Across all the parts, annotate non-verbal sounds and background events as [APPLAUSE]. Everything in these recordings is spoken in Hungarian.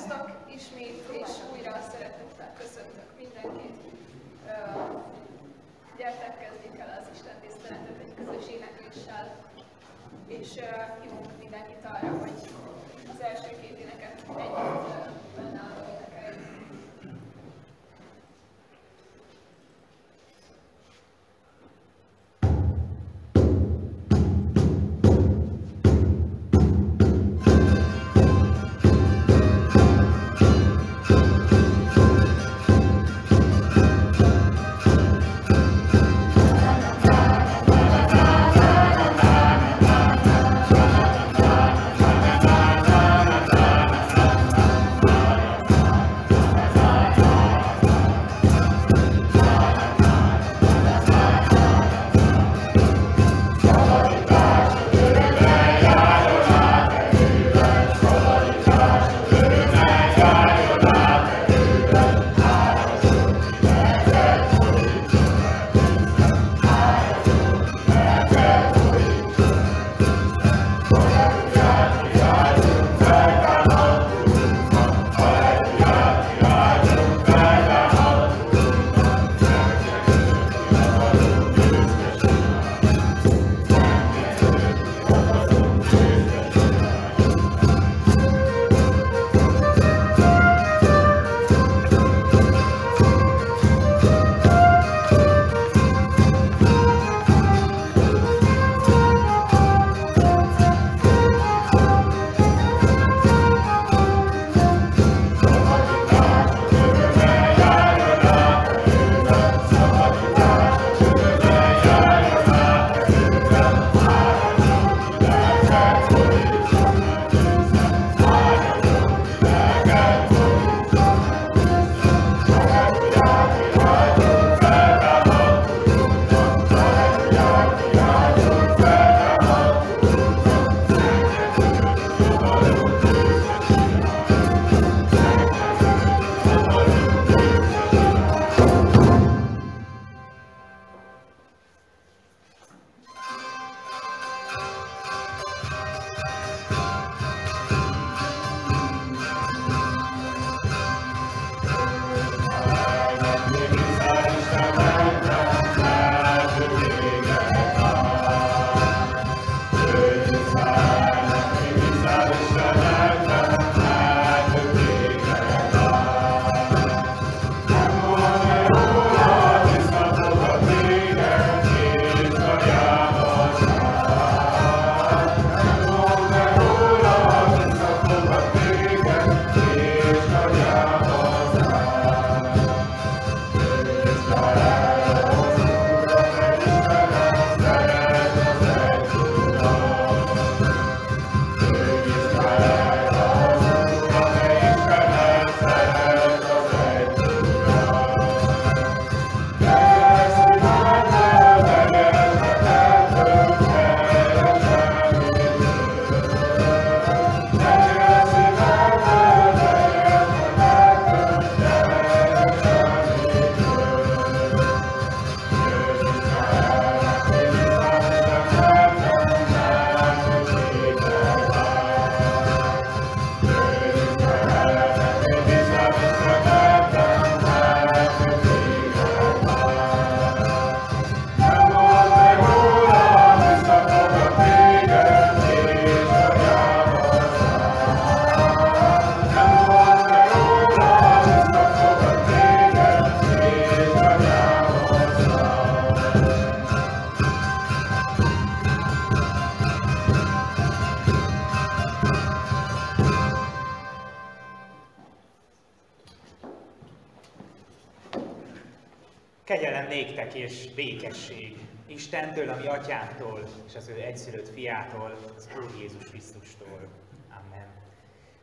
Szervusztok ismét, és újra szeretettel köszöntök mindenkit. Gyertek, kezdjük el az Isten tiszteletet egy közös énekléssel, és hívunk mindenkit arra, hogy az első két éneket együtt fennálló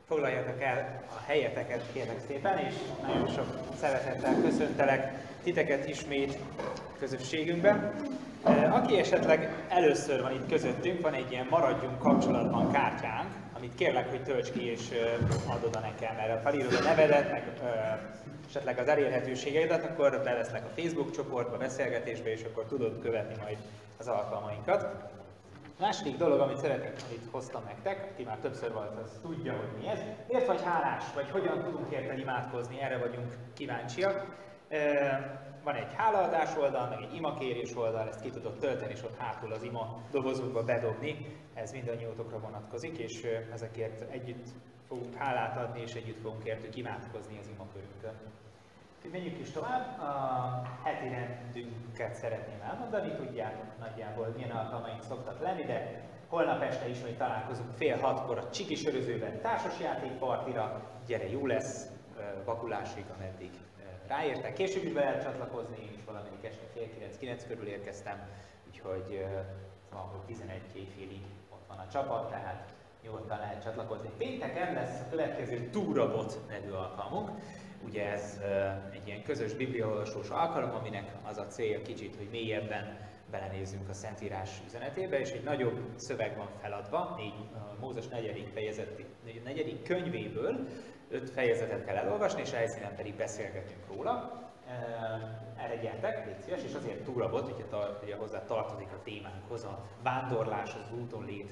Foglaljatok el a helyeteket, kérlek szépen, és nagyon sok szeretettel köszöntelek titeket ismét közösségünkben. Aki esetleg először van itt közöttünk, van egy ilyen maradjunk kapcsolatban kártyánk, amit kérlek, hogy tölts ki és adod a nekem, mert felírod a nevedet, meg esetleg az elérhetőségeidet, akkor beveszlek a Facebook csoportba, beszélgetésbe, és akkor tudod követni majd az alkalmainkat. Második dolog, amit szeretnék, amit hoztam nektek, aki már többször volt, az tudja, hogy mi ez. Miért vagy hálás, vagy hogyan tudunk érte imádkozni, erre vagyunk kíváncsiak. Van egy hálaadás oldal, meg egy imakérés oldal, ezt ki tudod tölteni, és ott hátul az ima dobozunkba bedobni. Ez mindannyiótokra vonatkozik, és ezekért együtt fogunk hálát adni, és együtt fogunk értük imádkozni az imakörünkön. Menjünk is tovább. A heti rendünket szeretném elmondani, tudjátok nagyjából milyen alkalmaink szoktak lenni, de holnap este is majd találkozunk fél hatkor a Csiki Sörözőben társasjátékpartira. Gyere, jó lesz, vakulásig, ameddig ráértek. Később is be lehet csatlakozni, én is valamelyik este fél kilenc, kilenc körül érkeztem, úgyhogy hogy 11 éjfélig ott van a csapat, tehát nyugodtan lehet csatlakozni. Pénteken lesz a következő Túrabot nevű alkalmunk. Ugye ez egy ilyen közös bibliaolvasós alkalom, aminek az a célja kicsit, hogy mélyebben belenézzünk a Szentírás üzenetébe, és egy nagyobb szöveg van feladva, négy, Mózes negyedik, fejezet, negyedik könyvéből, öt fejezetet kell elolvasni, és helyszínen pedig beszélgetünk róla. Erre gyertek, légy szíves, és azért túlabot, hogyha, hogyha hozzá tartozik a témánkhoz, a vándorlás, az úton lét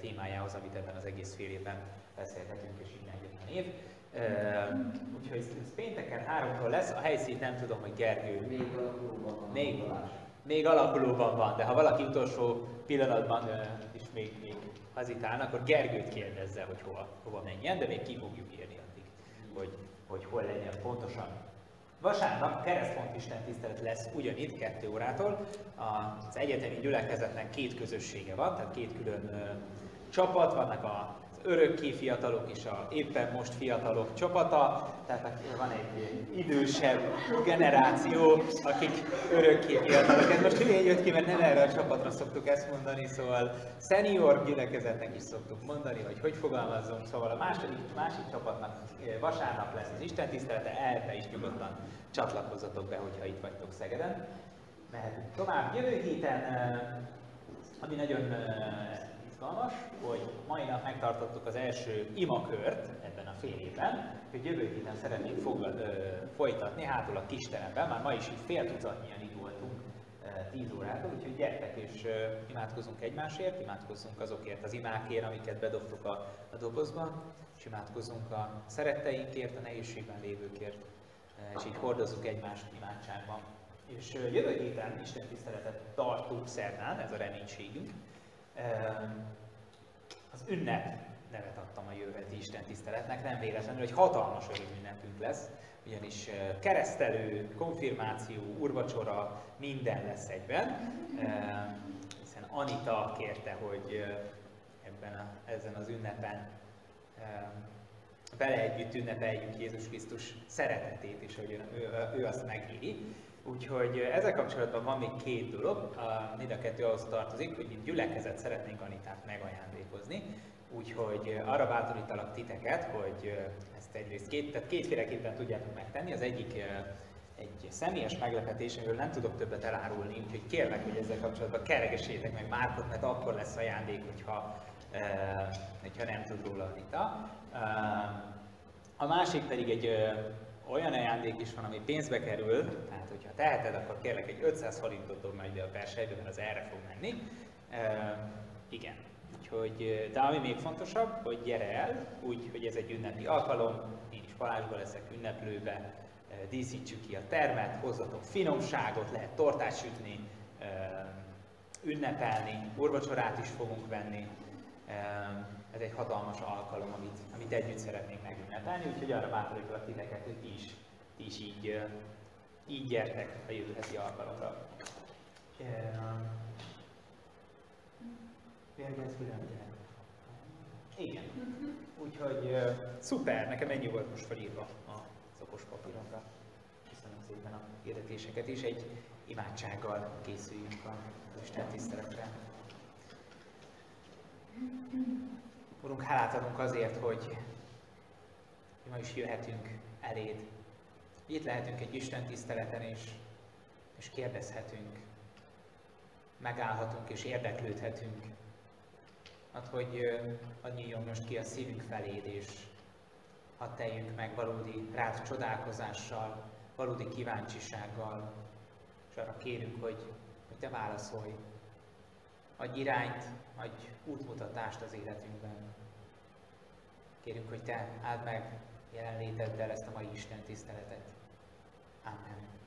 témájához, amit ebben az egész fél évben beszélgetünk, és a név. Uh, úgyhogy ez pénteken háromtól lesz, a helyszínt nem tudom, hogy Gergő. Még alakulóban van. Még, még alakulóban van, de ha valaki utolsó pillanatban is még, még hazitálna, akkor Gergőt kérdezze, hogy hova, hova menjen, de még ki fogjuk írni addig, hogy, hogy hol legyen pontosan. Vasárnap keresztpont Isten tisztelet lesz ugyanitt, kettő órától. Az egyetemi gyülekezetnek két közössége van, tehát két külön uh, csapat, vannak a örökké fiatalok és a éppen most fiatalok csapata, tehát van egy idősebb generáció, akik örökké fiatalok. Ez most hülyén jött ki, mert nem erre a csapatra szoktuk ezt mondani, szóval senior gyülekezetnek is szoktuk mondani, hogy hogy fogalmazzunk, szóval a második, másik csapatnak vasárnap lesz az Isten tisztelete, erre is nyugodtan csatlakozzatok be, hogyha itt vagytok Szegeden. Mehetünk tovább. Jövő héten, ami nagyon izgalmas, hogy mai nap megtartottuk az első imakört ebben a fél évben, hogy jövő héten szeretnénk fogad, ö, folytatni hátul a kisteremben, már ma is így fél tucatnyian itt voltunk 10 órától, úgyhogy gyertek és ö, imádkozunk egymásért, imádkozzunk azokért az imákért, amiket bedobtuk a, a dobozba, és imádkozunk a szeretteinkért, a nehézségben lévőkért, és így hordozzuk egymást imádságban. És jövő héten Isten tiszteletet tartunk szerdán, ez a reménységünk, az ünnep nevet adtam a jövő Isten tiszteletnek, nem véletlenül, hogy hatalmas ünnepünk lesz, ugyanis keresztelő, konfirmáció, urvacsora, minden lesz egyben, hiszen Anita kérte, hogy ebben a, ezen az ünnepen vele együtt ünnepeljük Jézus Krisztus szeretetét, és hogy ő, ő azt megéri. Úgyhogy ezzel kapcsolatban van még két dolog, mind a kettő ahhoz tartozik, hogy mint gyülekezet szeretnénk Anitát megajándékozni, úgyhogy arra bátorítalak titeket, hogy ezt egyrészt két, tehát kétféleképpen tudjátok megtenni. Az egyik egy személyes meglepetés, amiről nem tudok többet elárulni, úgyhogy kérlek, hogy ezzel kapcsolatban keregessétek meg Márkot, mert akkor lesz ajándék, hogyha, hogyha nem tud róla Anita. A másik pedig egy olyan ajándék is van, ami pénzbe kerül, tehát hogyha teheted, akkor kérlek egy 500 forintot dob majd a persejbe, mert az erre fog menni. E, igen. Úgyhogy, de ami még fontosabb, hogy gyere el, úgy, hogy ez egy ünnepi alkalom, én is Balázsba leszek ünneplőbe, díszítsük ki a termet, hozzatok finomságot, lehet tortát sütni, ünnepelni, urvacsorát is fogunk venni. Ez egy hatalmas alkalom, amit, amit együtt szeretnénk megünnepelni, úgyhogy arra bátorítok titeket, hogy ti is, ti is így így gyertek a jövő heti alkalomra. Igen. Úgyhogy uh, szuper, nekem ennyi volt most felírva a okos papíromra. Köszönöm szépen a hirdetéseket is, egy imádsággal készüljünk a Isten tiszteletre. Urunk, hálát adunk azért, hogy ma is jöhetünk eléd, itt lehetünk egy Isten tiszteleten is, és kérdezhetünk, megállhatunk és érdeklődhetünk. Hát, hogy hadd nyíljon most ki a szívünk feléd, és hadd teljünk meg valódi rád csodálkozással, valódi kíváncsisággal, és arra kérünk, hogy, hogy te válaszolj. Adj irányt, adj útmutatást az életünkben. Kérünk, hogy Te áld meg jelenléteddel ezt a mai Isten tiszteletet. Amen.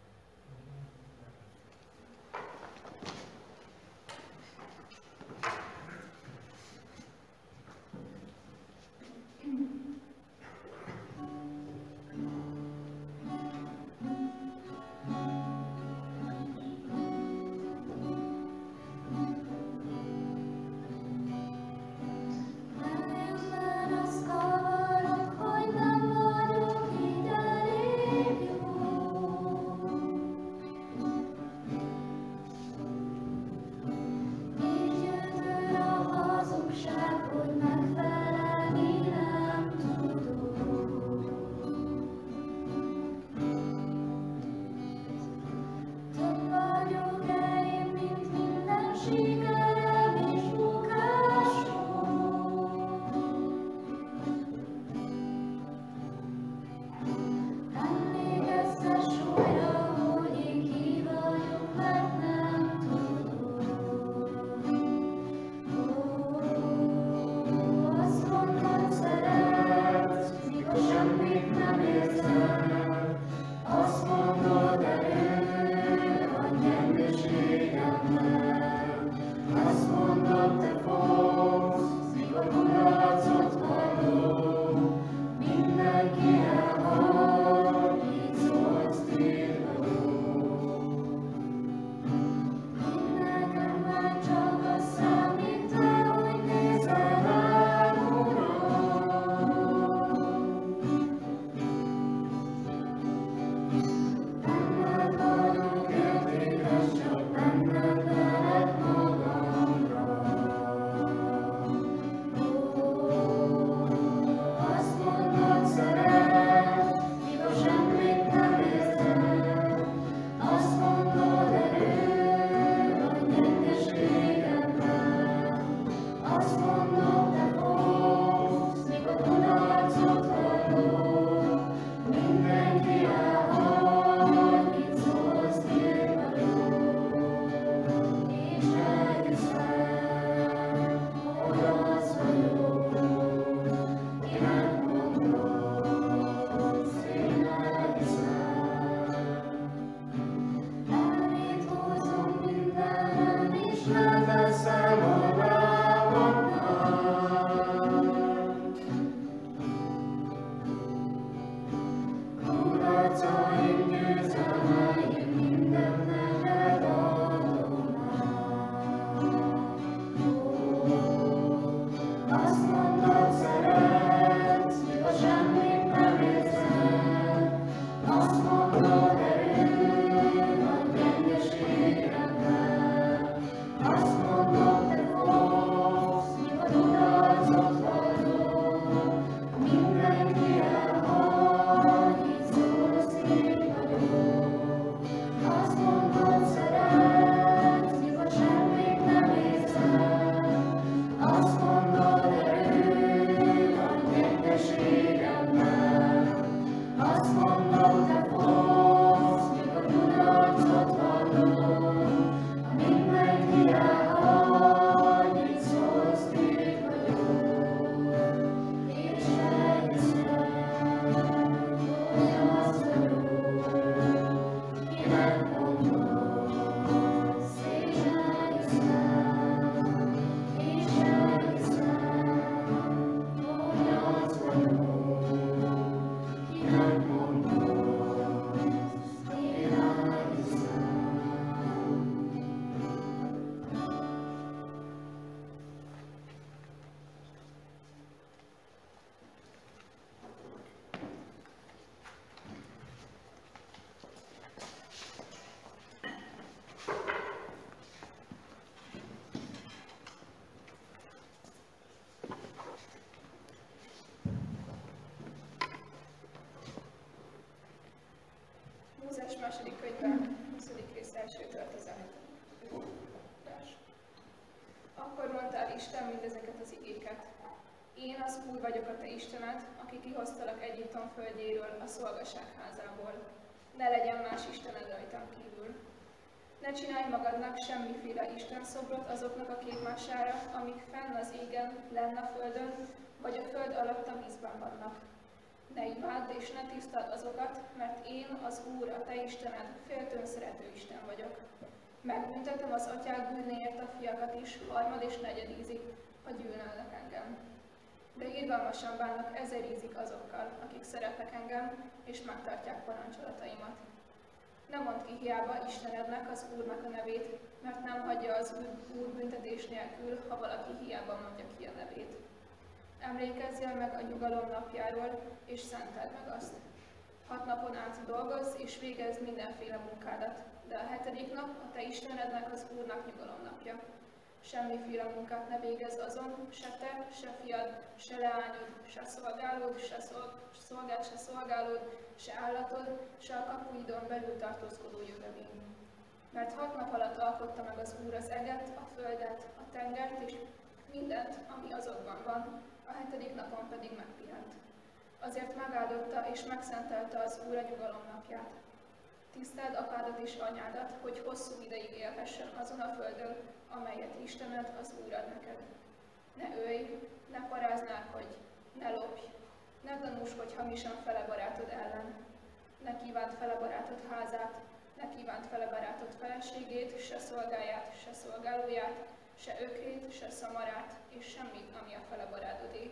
Második könyve, 20. rész elsőtől 17. Akkor mondta Isten mindezeket az igéket. Én az Úr vagyok a te Istened, aki kihoztalak Egyiptom földjéről, a szolgaság házából. Ne legyen más Istened rajtam kívül. Ne csinálj magadnak semmiféle Isten szobrot azoknak a képmására, amik fenn az égen, lenn a földön, vagy a föld alatt a vízben vannak. Ne imádd és ne tisztald azokat, mert én, az Úr, a te Istened, féltőn szerető Isten vagyok. Megbüntetem az atyák bűnéért a fiakat is, harmad és negyedízig, ha gyűlölnek engem. De irgalmasan bánnak ezer ízig azokkal, akik szeretnek engem, és megtartják parancsolataimat. Nem mond ki hiába Istenednek, az Úrnak a nevét, mert nem hagyja az Úr büntetés nélkül, ha valaki hiába mondja ki a nevét. Emlékezzél meg a nyugalom napjáról, és szenteld meg azt. Hat napon át dolgozz, és végezd mindenféle munkádat, de a hetedik nap a te Istenednek, az Úrnak nyugalom napja. Semmiféle munkát ne végezz azon, se te, se fiad, se leányod, se szolgálód, se szolgád, se szolgálód, se állatod, se a kapuidon belül tartózkodó jövevény. Mert hat nap alatt alkotta meg az Úr az eget, a földet, a tengert és mindent, ami azokban van, a hetedik napon pedig megpihent. Azért megáldotta és megszentelte az Úr a nyugalom napját. Tiszteld apádat és anyádat, hogy hosszú ideig élhessen azon a földön, amelyet Istened az Úr ad neked. Ne ölj, ne paráználkodj, ne lopj, ne tanúskodj hamisan fele barátod ellen. Ne kívánt fele barátod házát, ne kívánt fele barátod feleségét, se szolgáját, se szolgálóját, se ökrét, se szamarát, és semmit, ami a fele barátodé.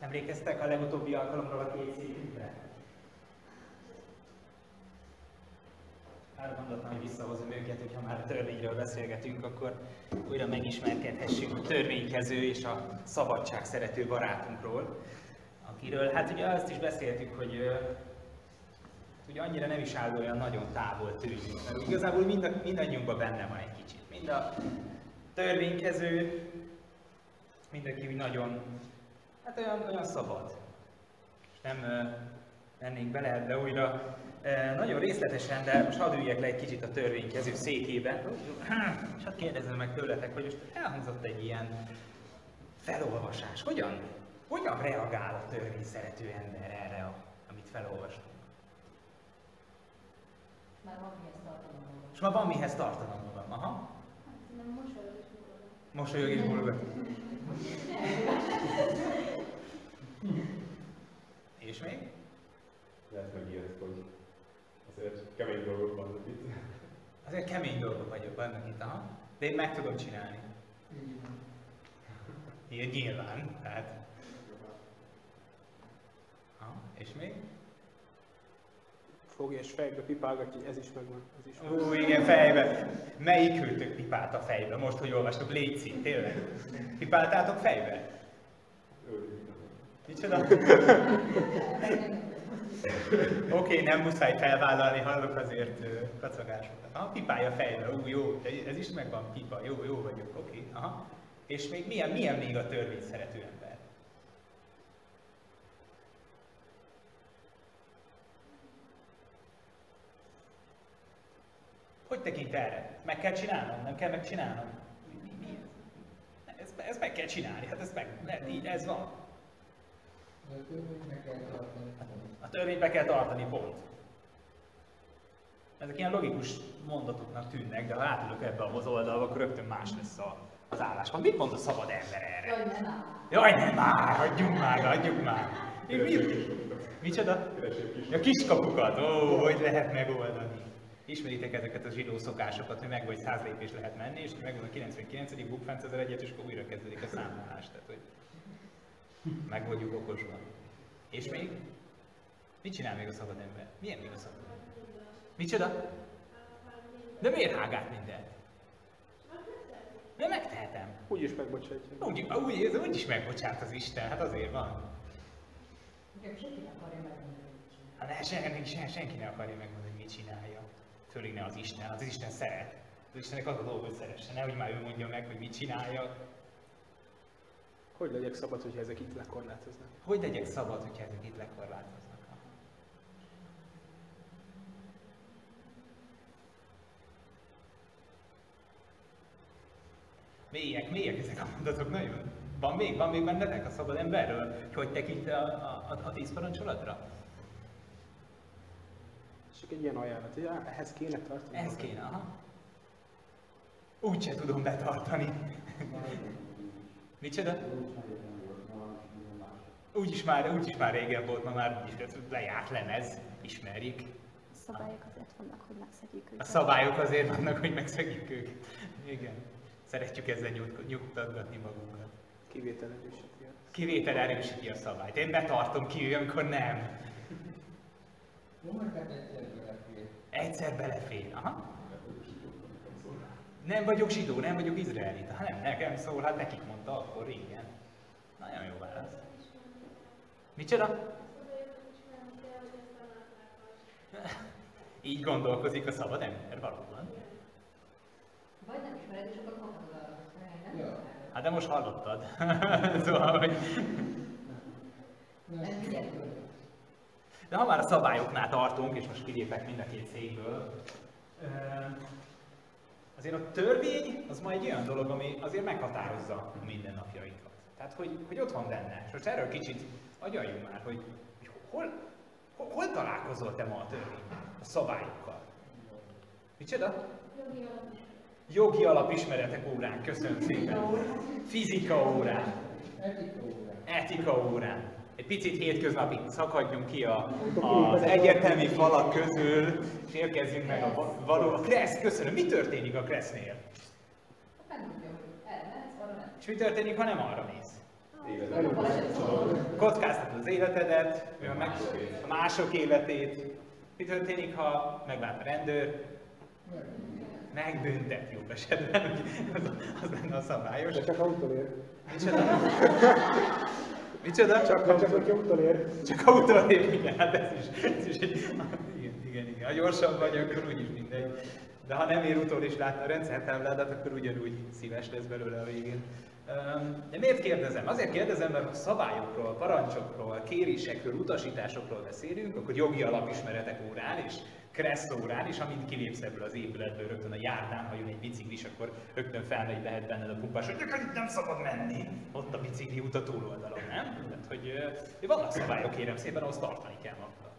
Emlékeztek a legutóbbi alkalomról a két székünkre? Arra gondoltam, hogy visszahozom őket, hogyha már a törvényről beszélgetünk, akkor újra megismerkedhessünk a törvénykező és a szabadság szerető barátunkról, akiről, hát ugye azt is beszéltük, hogy ugye annyira nem is áll olyan nagyon távol tőlünk, mert igazából mind, mindannyiunkban benne van egy kicsit. Mind a törvénykező, mindenki úgy nagyon, hát olyan, olyan szabad. És nem mennénk bele ebbe újra nagyon részletesen, de most hadd üljek le egy kicsit a törvénykező székében, és hadd kérdezem meg tőletek, hogy most elhangzott egy ilyen felolvasás. Hogyan, hogyan reagál a törvény szerető ember erre, a, amit felolvastunk? Már van mihez tartanom magam. És már van mihez tartanom magam. Aha. Nem mosolyog és Mosolyog és bólogat. És még? Lehet megijedt, hogy azért kemény dolgok vannak itt. Azért kemény dolgok vagyok vannak itt, aha. De én meg tudom csinálni. Igen, nyilván. Tehát... Aha. És még? fogja és fejbe pipálgatja, ez is megvan, ez is megvan. Ó, igen, fejbe. Melyik hűtök pipált a fejbe? Most, hogy olvastok, Léci, tényleg? Pipáltátok fejbe? Micsoda? [LAUGHS] Oké, okay, nem muszáj felvállalni, hallok azért kacagásokat. Aha, pipálja fejbe, ú, jó, ez is megvan, pipa, jó, jó vagyok, oké, okay, aha. És még milyen, milyen még a törvény szerető ember? Hogy tekint erre? Meg kell csinálnom? Nem kell megcsinálnom? Mi, mi, ez? Ez, ez meg kell csinálni, hát ez meg, így, ez van. A törvényt meg kell tartani. A törvényt be kell tartani, pont. Ezek ilyen logikus mondatoknak tűnnek, de ha átülök ebbe az oldalba, akkor rögtön más lesz a, az álláspont. Mit mond a szabad ember erre? Jaj, nem áll. Jaj, nem már, hagyjuk már, hagyjuk már. Mi, mi? Micsoda? A kiskapukat, ó, hogy lehet megoldani. Ismeritek ezeket a zsidó szokásokat, hogy meg vagy száz lépés lehet menni, és megvan a 99. bukfánc ezer egyet, és akkor újra kezdődik a számolás. Tehát, hogy meg vagyunk okosva. És még? Mit csinál még a szabad ember? Milyen még a szabad ember? Micsoda? De miért hágát mindent? De megtehetem. Úgy is megbocsátja. Úgy, úgy, ez úgy is megbocsát az Isten, hát azért van. Senki nem akarja megmondani, mit csinál. Hát ne, senki, sen, senki ne akarja megmondani, hogy mit csinálja. Főleg ne az Isten, az Isten szeret. Az Istennek az a dolga, hogy szeresse, nehogy már ő mondja meg, hogy mit csinálja. Hogy legyek szabad, hogyha ezek itt lekorlátoznak? Hogy legyek szabad, hogyha ezek itt lekorlátoznak? Mélyek, mélyek ezek a mondatok, nagyon. Van még, van még bennetek a szabad emberről, hogy tekint a, a, a, tíz parancsolatra? Csak egy ilyen ajánlat, hogy ehhez kéne tartani. Ehhez kéne, aha. Úgy se tudom betartani. Micsoda? Úgyis már, úgyis már régen volt, ma már úgyis lejárt lemez, ismerjük. A szabályok azért vannak, hogy megszegjük A őket. szabályok azért vannak, hogy megszegjük őket. Igen. Szeretjük ezzel nyug- nyugtatgatni magunkat. Kivétel erősíti. a- Kivétel erősíti a szabályt. Én betartom ki, amikor nem. Romákat egyszer belefér. Egyszer belefér. Aha. Nem vagyok zsidó, nem vagyok izraelita. Ha nem, nekem szól, hát nekik mondta akkor régen. Nagyon jó válasz. Micsoda? Így gondolkozik a szabad ember, valóban. Vagy nem ismered, és akkor? Ja. Hát de most hallottad. [LAUGHS] szóval, hogy... De ha már a szabályoknál tartunk, és most kilépek mind a két székből, azért a törvény az ma egy olyan dolog, ami azért meghatározza a mindennapjainkat. Tehát, hogy, hogy ott van benne. És most erről kicsit agyaljunk már, hogy, hogy hol, hol, hol találkozol te ma a törvény, a szabályokkal? Micsoda? Jogi alapismeretek órán, köszönöm szépen. Fizika órán, etika órán. etika órán. Egy picit hétköznapi szakadjunk ki a, az egyetemi falak közül, és érkezzünk meg a va- való... A Kressz, köszönöm. Mi történik a Kressznél? És mi történik, ha nem arra mész? A. Kockáztatod az életedet, vagy meg a mások életét. Mi történik, ha meglát a rendőr? Megbüntet jobb esetben, az, az lenne a szabályos. De csak autólér. Micsoda? Csak, csak, csak hogyha utolér. Csak autólér, igen, hát ez is, ez is egy... Igen, igen, igen. Ha gyorsabb vagy, akkor úgyis mindegy. De ha nem ér utol és látna a rendszertábládat, akkor ugyanúgy szíves lesz belőle a végén. De miért kérdezem? Azért kérdezem, mert ha szabályokról, parancsokról, kérésekről, utasításokról beszélünk, akkor jogi alapismeretek órán és Kressz órán, és amint kilépsz ebből az épületből, rögtön a járdán, ha jön egy biciklis, akkor rögtön felmegy lehet benned a pumpás, hogy itt nem szabad menni, ott a bicikli út a túloldalon, nem? Tehát, hogy vannak szabályok, kérem szépen, ahhoz tartani kell magunkat.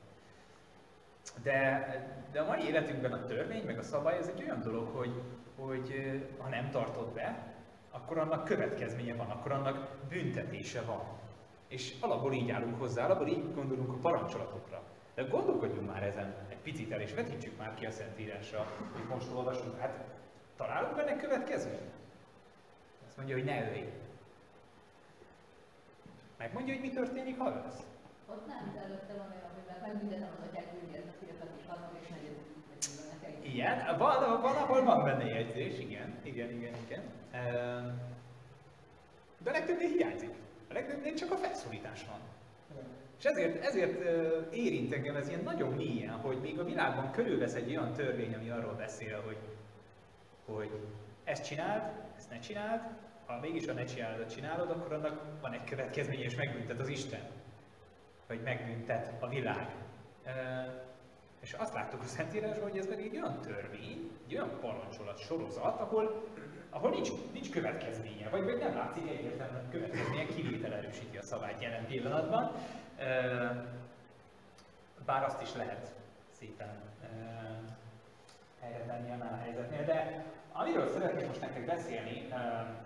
De, de a mai életünkben a törvény, meg a szabály, ez egy olyan dolog, hogy, hogy ha nem tartod be, akkor annak következménye van, akkor annak büntetése van. És alapból így állunk hozzá, alapból így gondolunk a parancsolatokra. De gondolkodjunk már ezen egy picit el, és vetítsük már ki a Szentírásra, hogy most olvasunk. Hát találunk benne következményt? Azt mondja, hogy ne ölj. Megmondja, hogy mi történik, ha ölsz. Ott nem, de előtte van olyan, hogy már megbüntetem az atyák bűnjét, a fiatal és harmad és negyedik. neked. Igen, van, van, ahol van benne jegyzés, igen, igen, igen, igen. Ehm, De a legtöbbnél hiányzik. A legtöbbnél csak a felszólítás van. És ezért, ezért érint engem ez ilyen nagyon mélyen, hogy még a világban körülvesz egy olyan törvény, ami arról beszél, hogy, hogy ezt csináld, ezt ne csináld, ha mégis a ne csinálod, csinálod, akkor annak van egy következménye, és megbüntet az Isten. Vagy megbüntet a világ. És azt láttuk a Szentírásban, hogy ez meg egy olyan törvény, egy olyan parancsolat sorozat, ahol, ahol nincs, nincs következménye, vagy, vagy nem látszik egyértelműen következménye, kivétel erősíti a szabályt jelen pillanatban. Bár azt is lehet szépen helyre tenni annál a helyzetnél, de amiről szeretnék most nektek beszélni,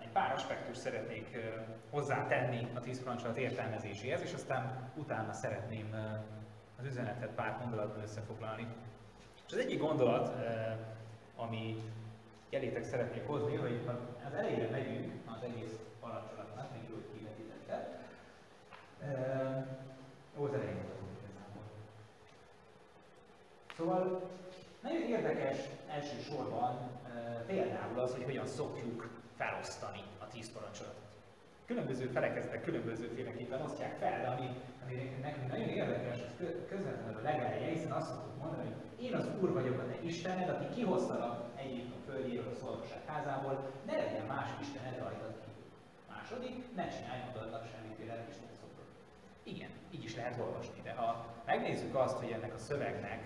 egy pár aspektus szeretnék hozzátenni a tíz parancsolat értelmezéséhez, és aztán utána szeretném az üzenetet pár gondolatban összefoglalni. És az egyik gondolat, ami elétek szeretnék hozni, hogy ha az elejére megyünk az egész parancsolatnak, még úgy kivetítettet, ó, az elején mutatunk igazából. Szóval nagyon érdekes elsősorban eh, például az, hogy hogyan szokjuk felosztani a tíz parancsolatot. Különböző felekezetek különbözőféleképpen osztják fel, de ami, ami nekünk nagyon érdekes, az kö- közvetlenül a legeleje, hiszen azt szoktuk mondani, hogy én az Úr vagyok a te Istened, aki kihoztalak Egyiptom földjéről, a szolgaság házából, ne legyen más Istened rajtad kívül. Második, ne csinálj magadnak semmiféle Isten. Igen, így is lehet olvasni, de ha megnézzük azt, hogy ennek a szövegnek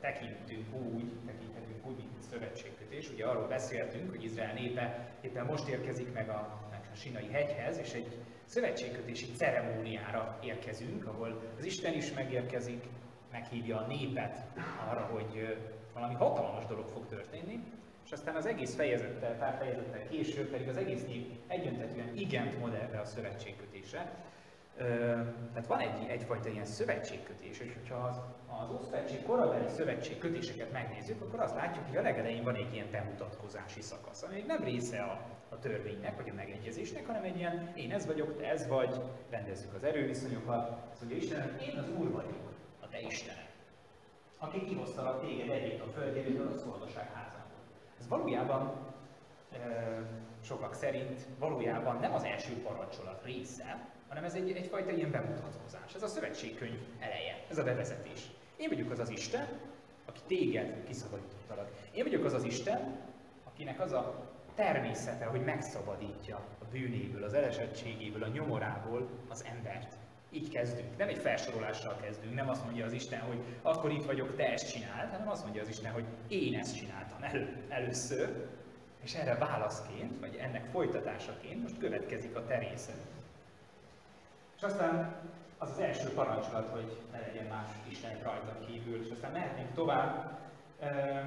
tekintünk úgy, tekinthetünk úgy, mint szövetségkötés. Ugye arról beszéltünk, hogy Izrael népe éppen most érkezik meg a, meg a Sinai hegyhez, és egy szövetségkötési ceremóniára érkezünk, ahol az Isten is megérkezik, meghívja a népet arra, hogy valami hatalmas dolog fog történni, és aztán az egész fejezettel, pár fejezettel később pedig az egész nép egyöntetően igent mond erre a szövetségkötésre. Tehát van egy, egyfajta ilyen szövetségkötés, és hogyha az, az Ószövetség korabeli szövetségkötéseket megnézzük, akkor azt látjuk, hogy a legelején van egy ilyen bemutatkozási szakasz, ami még nem része a, a törvénynek, vagy a megegyezésnek, hanem egy ilyen én ez vagyok, te ez vagy, rendezzük az erőviszonyokat, azt mondja Isten, én az Úr vagyok, a te Istened, aki kihoztalak téged Egyiptom földjéből a szolgaság házából. Ez valójában ö, sokak szerint valójában nem az első parancsolat része, hanem ez egy, egyfajta ilyen bemutatkozás. Ez a szövetségkönyv eleje, ez a bevezetés. Én vagyok az az Isten, aki téged kiszabadítottalak. Én vagyok az az Isten, akinek az a természete, hogy megszabadítja a bűnéből, az elesettségéből, a nyomorából az embert. Így kezdünk. Nem egy felsorolással kezdünk, nem azt mondja az Isten, hogy akkor itt vagyok, te ezt csináld, hanem azt mondja az Isten, hogy én ezt csináltam elő, először, és erre válaszként, vagy ennek folytatásaként most következik a te részed. És aztán az az első parancsolat, hogy ne legyen más Isten rajta kívül, és aztán mehetnénk tovább, Ehm,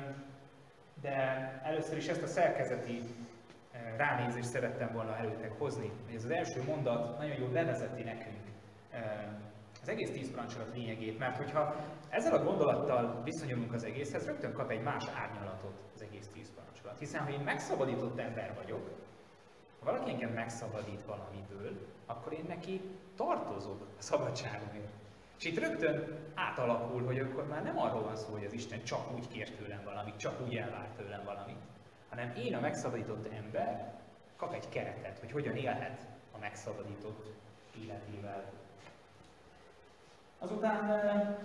de először is ezt a szerkezeti eh, ránézést szerettem volna előttek hozni, hogy ez az első mondat nagyon jól bevezeti nekünk eh, az egész tíz parancsolat lényegét, mert hogyha ezzel a gondolattal viszonyulunk az egészhez, rögtön kap egy más árnyalatot az egész tíz parancsolat. Hiszen ha én megszabadított ember vagyok, ha valaki engem megszabadít valamiből, akkor én neki tartozok a szabadságomért. És itt rögtön átalakul, hogy akkor már nem arról van szó, hogy az Isten csak úgy kér tőlem valamit, csak úgy elvár tőlem valamit, hanem én a megszabadított ember kap egy keretet, hogy hogyan élhet a megszabadított életével. Azután eh,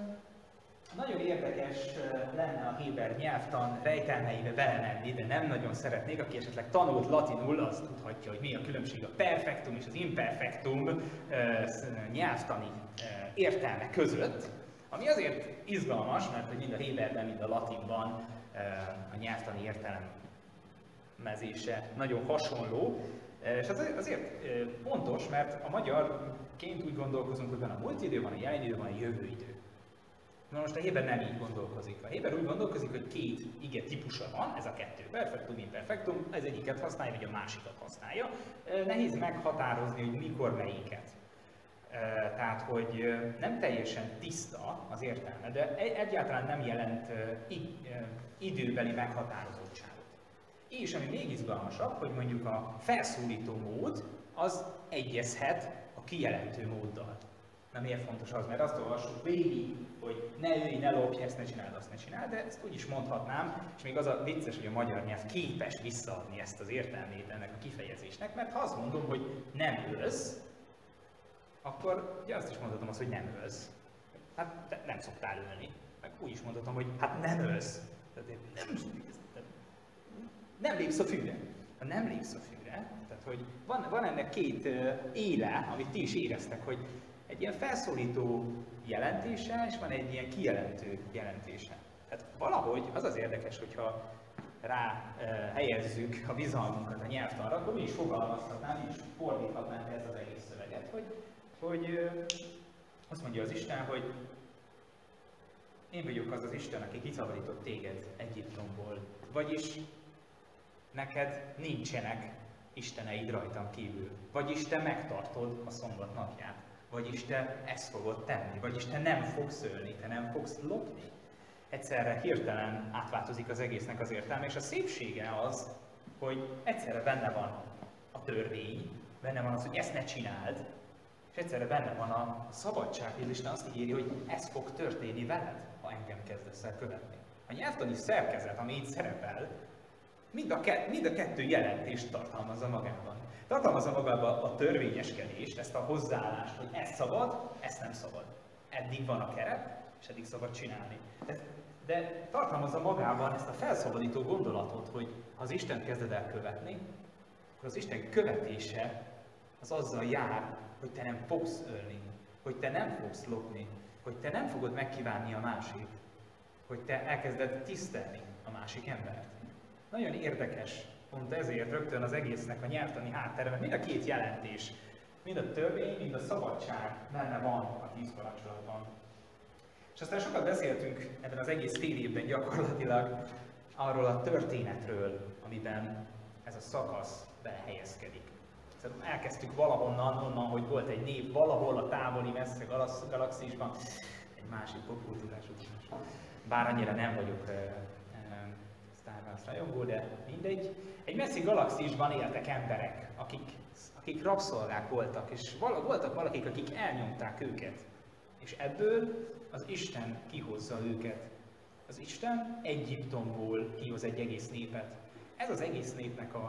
nagyon érdekes lenne a Héber nyelvtan rejtelmeibe belemenni, de nem nagyon szeretnék. Aki esetleg tanult latinul, az tudhatja, hogy mi a különbség a perfektum és az imperfektum nyelvtani értelme között, ami azért izgalmas, mert hogy mind a Héberben, mind a latinban a nyelvtani értelmezése nagyon hasonló, és ez azért fontos, mert a magyarként úgy gondolkozunk, hogy van a múlt idő, van a jelen idő, van a jövő idő. Na most a Héber nem így gondolkozik. A Héber úgy gondolkozik, hogy két ige típusa van, ez a kettő, perfektum, imperfektum, ez egyiket használja, vagy a másikat használja. Nehéz meghatározni, hogy mikor melyiket. Tehát, hogy nem teljesen tiszta az értelme, de egyáltalán nem jelent időbeli meghatározottságot. És ami még izgalmasabb, hogy mondjuk a felszólító mód az egyezhet a kijelentő móddal. Na miért fontos az? Mert azt olvassuk végig, hogy ne ülj, ne lopj, ezt ne csináld, azt ne csináld, de ezt úgy is mondhatnám, és még az a vicces, hogy a magyar nyelv képes visszaadni ezt az értelmét ennek a kifejezésnek, mert ha azt mondom, hogy nem ölsz, akkor ugye azt is mondhatom azt, hogy nem ölsz. Hát te nem szoktál ölni. Meg úgy is mondhatom, hogy hát nem ölsz. Tehát nem, nem lépsz a fűre. Ha nem lépsz a fűre, tehát hogy van, van ennek két éle, amit ti is éreztek, hogy egy ilyen felszólító jelentése, és van egy ilyen kijelentő jelentése. Tehát valahogy az az érdekes, hogyha rá e, helyezzük a bizalmunkat a nyelvtanra, akkor mi is fogalmazhatnánk, mi is fordíthatnánk ezt az egész szöveget, hogy hogy azt mondja az Isten, hogy én vagyok az az Isten, aki kiszabadított téged Egyiptomból. Vagyis neked nincsenek isteneid rajtam kívül. Vagyis te megtartod a szombat napját. Vagyis te ezt fogod tenni. Vagyis te nem fogsz ölni, te nem fogsz lopni. Egyszerre hirtelen átváltozik az egésznek az értelme, és a szépsége az, hogy egyszerre benne van a törvény, benne van az, hogy ezt ne csináld, egyszerre benne van a szabadság, hogy Isten azt ígéri, hogy ez fog történni veled, ha engem kezdesz el követni. A nyelvtani szerkezet, ami itt szerepel, mind a, ke- mind a kettő jelentést tartalmazza magában. Tartalmazza magában a törvényeskedést, ezt a hozzáállást, hogy ez szabad, ezt nem szabad. Eddig van a keret, és eddig szabad csinálni. De, de tartalmazza magában ezt a felszabadító gondolatot, hogy ha az Isten kezded el követni, akkor az Isten követése az azzal jár, hogy te nem fogsz ölni, hogy te nem fogsz lopni, hogy te nem fogod megkívánni a másik, hogy te elkezded tisztelni a másik embert. Nagyon érdekes, pont ezért rögtön az egésznek a nyelvtani háttere, mert mind a két jelentés, mind a törvény, mind a szabadság benne van a tíz parancsolatban. És aztán sokat beszéltünk ebben az egész fél évben gyakorlatilag arról a történetről, amiben ez a szakasz belehelyezkedik. Szóval elkezdtük valahonnan, onnan, hogy volt egy nép valahol a távoli, messze galax- galaxisban, egy másik popkultúrás utalás. Bár annyira nem vagyok uh, Star Wars rajongó, de mindegy. Egy messzi galaxisban éltek emberek, akik, akik rabszolgák voltak, és vala, voltak valakik, akik elnyomták őket. És ebből az Isten kihozza őket. Az Isten Egyiptomból kihoz egy egész népet. Ez az egész népnek a,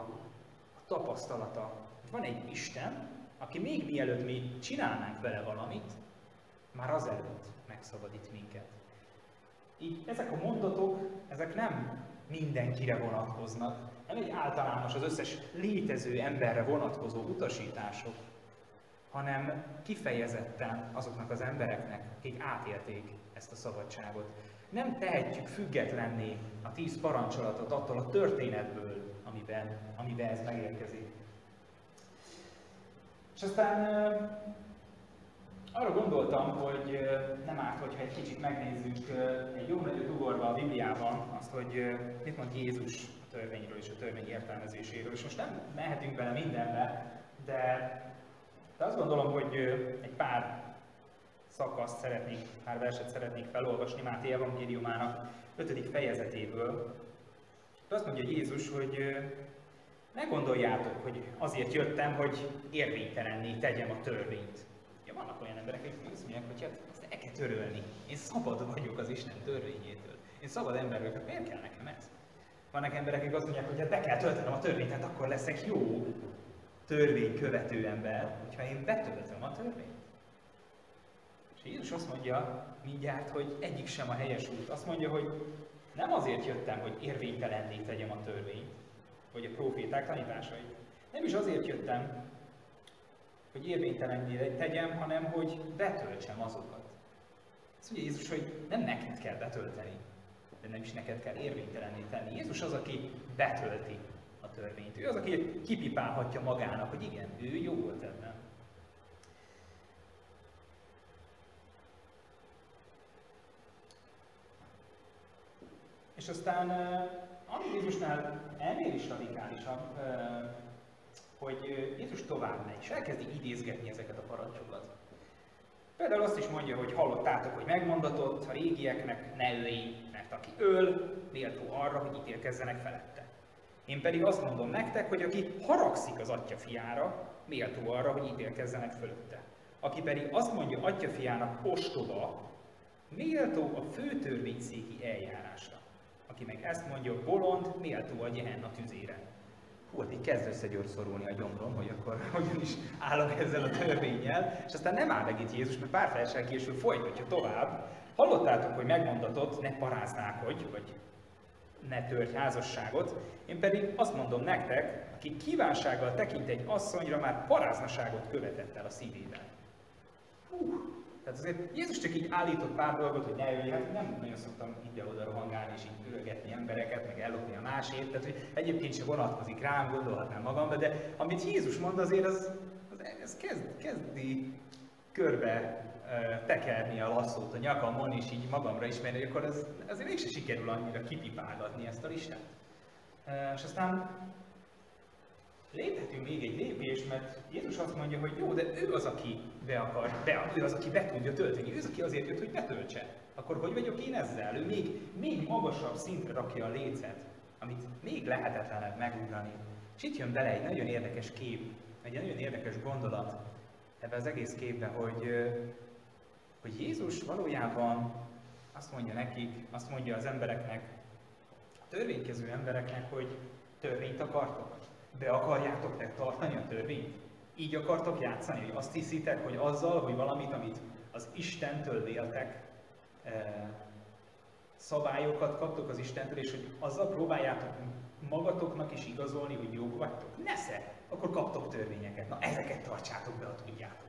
a tapasztalata. Van egy Isten, aki még mielőtt mi csinálnánk vele valamit, már azelőtt megszabadít minket. Így ezek a mondatok, ezek nem mindenkire vonatkoznak, nem egy általános, az összes létező emberre vonatkozó utasítások, hanem kifejezetten azoknak az embereknek, akik átélték ezt a szabadságot. Nem tehetjük függetlenné a tíz parancsolatot attól a történetből, amiben, amiben ez megérkezik. És aztán arra gondoltam, hogy nem árt, hogyha egy kicsit megnézzük egy jó nagyot ugorva a Bibliában azt, hogy mit mond Jézus a törvényről és a törvény értelmezéséről. És most nem mehetünk bele mindenbe, de, de azt gondolom, hogy egy pár szakaszt szeretnék, pár verset szeretnék felolvasni Máté evangéliumának 5. fejezetéből. De azt mondja Jézus, hogy ne gondoljátok, hogy azért jöttem, hogy érvénytelenné tegyem a törvényt. Emberek, akik azt mondják, hogy hát ezt el kell törölni. Én szabad vagyok az Isten törvényétől. Én szabad ember vagyok, hát miért kell nekem ez? Vannak emberek, akik azt mondják, hogy hát be kell töltenem a törvényt, tehát akkor leszek jó törvény követő ember, hogyha én betöltöm a törvényt. És Jézus azt mondja mindjárt, hogy egyik sem a helyes út. Azt mondja, hogy nem azért jöttem, hogy érvénytelenné tegyem a törvényt, vagy a proféták tanításait. Nem is azért jöttem, hogy érvénytelenné tegyem, hanem hogy betöltsem azokat. Azt mondja Jézus, hogy nem neked kell betölteni, de nem is neked kell érvénytelenné tenni. Jézus az, aki betölti a törvényt. Ő az, aki kipipálhatja magának, hogy igen, ő jó volt ebben. És aztán, ami Jézusnál ennél is radikálisabb, hogy Jézus tovább megy, és elkezdi idézgetni ezeket a parancsokat. Például azt is mondja, hogy hallottátok, hogy megmondatott a régieknek ne ölj, mert aki öl, méltó arra, hogy ítélkezzenek felette. Én pedig azt mondom nektek, hogy aki haragszik az atya fiára, méltó arra, hogy ítélkezzenek fölötte. Aki pedig azt mondja atya fiának ostoba, méltó a főtörvényszéki eljárásra. Aki meg ezt mondja bolond, méltó a Gehenna tüzére. Hú, hát így kezd összegyőrszorulni a gyomrom, hogy akkor [LAUGHS] hogyan is állok ezzel a törvényel, és aztán nem áll meg itt Jézus, mert pár felesel később folytatja tovább. Hallottátok, hogy megmondatott, ne paráználkodj, vagy ne törj házasságot, én pedig azt mondom nektek, aki kívánsággal tekint egy asszonyra, már paráznaságot követett el a szívében. Hú, tehát azért Jézus csak így állított pár dolgot, hogy ne jöjjön, hát nem nagyon szoktam ide-oda rohangálni és így ülgetni embereket, meg ellopni a másét, tehát hogy egyébként sem vonatkozik rám, gondolhatnám magamba, de amit Jézus mond azért, az, az, ez kezd, kezdi körbe tekerni a lasszót a nyakamon, és így magamra ismerni, akkor ez, azért mégse sikerül annyira kipipálgatni ezt a listát. És aztán léphetünk még egy lépést, mert Jézus azt mondja, hogy jó, de ő az, aki be akar, be, ő az, aki be tudja tölteni, ő az, aki azért jött, hogy betöltse. Akkor hogy vagyok én ezzel? Ő még, még magasabb szintre rakja a lécet, amit még lehetetlenebb megugrani. És itt jön bele egy nagyon érdekes kép, egy nagyon érdekes gondolat ebbe az egész képbe, hogy, hogy Jézus valójában azt mondja nekik, azt mondja az embereknek, a törvénykező embereknek, hogy törvényt akartok? Be akarjátok tartani a törvényt? Így akartok játszani, hogy azt hiszitek, hogy azzal, hogy valamit, amit az Istentől véltek, szabályokat kaptok az Istentől, és hogy azzal próbáljátok magatoknak is igazolni, hogy jók vagytok? Nesze! Akkor kaptok törvényeket. Na ezeket tartsátok be, ha tudjátok.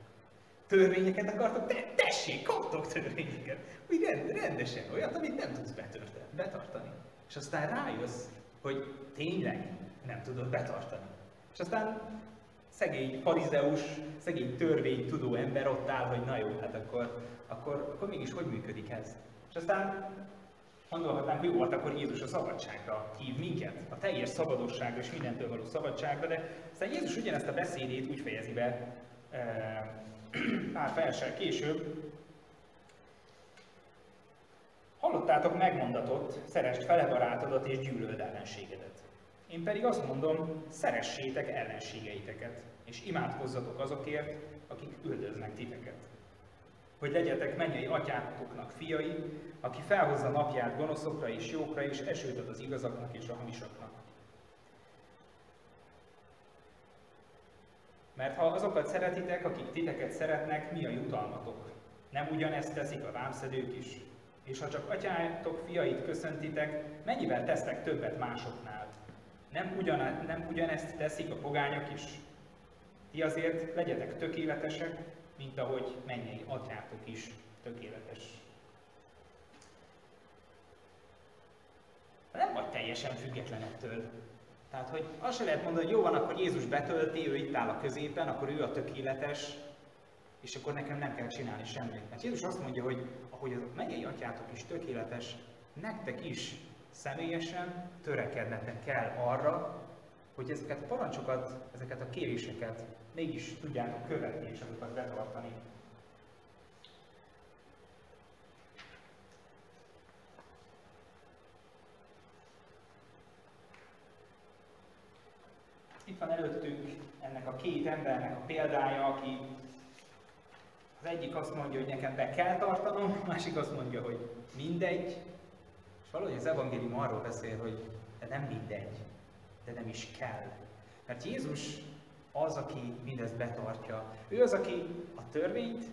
Törvényeket akartok? Te, tessék, kaptok törvényeket. Úgy rend, rendesen, olyat, amit nem tudsz betörte- betartani. És aztán rájössz, hogy tényleg nem tudod betartani. És aztán szegény farizeus, szegény törvénytudó ember ott áll, hogy na jó, hát akkor, akkor, akkor mégis hogy működik ez? És aztán gondolhatnánk, jó, hát akkor Jézus a szabadságra hív minket, a teljes szabadosságra és mindentől való szabadságra, de aztán Jézus ugyanezt a beszédét úgy fejezi be e, [CLEARS THROAT] pár versel később, Hallottátok megmondatot, szerest fele barátodat és gyűlöld ellenségedet. Én pedig azt mondom, szeressétek ellenségeiteket, és imádkozzatok azokért, akik üldöznek titeket. Hogy legyetek mennyei atyátoknak fiai, aki felhozza napját gonoszokra és jókra, és esőt ad az igazaknak és a hamisaknak. Mert ha azokat szeretitek, akik titeket szeretnek, mi a jutalmatok? Nem ugyanezt teszik a vámszedők is? És ha csak atyátok fiait köszöntitek, mennyivel tesztek többet másoknál? Nem, ugyan, nem ugyanezt teszik a pogányok is? Ti azért legyetek tökéletesek, mint ahogy mennyei atyátok is tökéletes. Nem vagy teljesen független ettől. Tehát, hogy azt se lehet mondani, hogy jó van, akkor Jézus betölti, ő itt áll a középen, akkor ő a tökéletes, és akkor nekem nem kell csinálni semmit. Mert Jézus azt mondja, hogy ahogy a mennyei atyátok is tökéletes, nektek is személyesen törekednetek kell arra, hogy ezeket a parancsokat, ezeket a kéréseket mégis tudjátok követni és azokat betartani. Itt van előttünk ennek a két embernek a példája, aki az egyik azt mondja, hogy nekem be kell tartanom, a másik azt mondja, hogy mindegy. Valahogy az evangélium arról beszél, hogy de nem mindegy, de nem is kell. Mert Jézus az, aki mindezt betartja. Ő az, aki a törvényt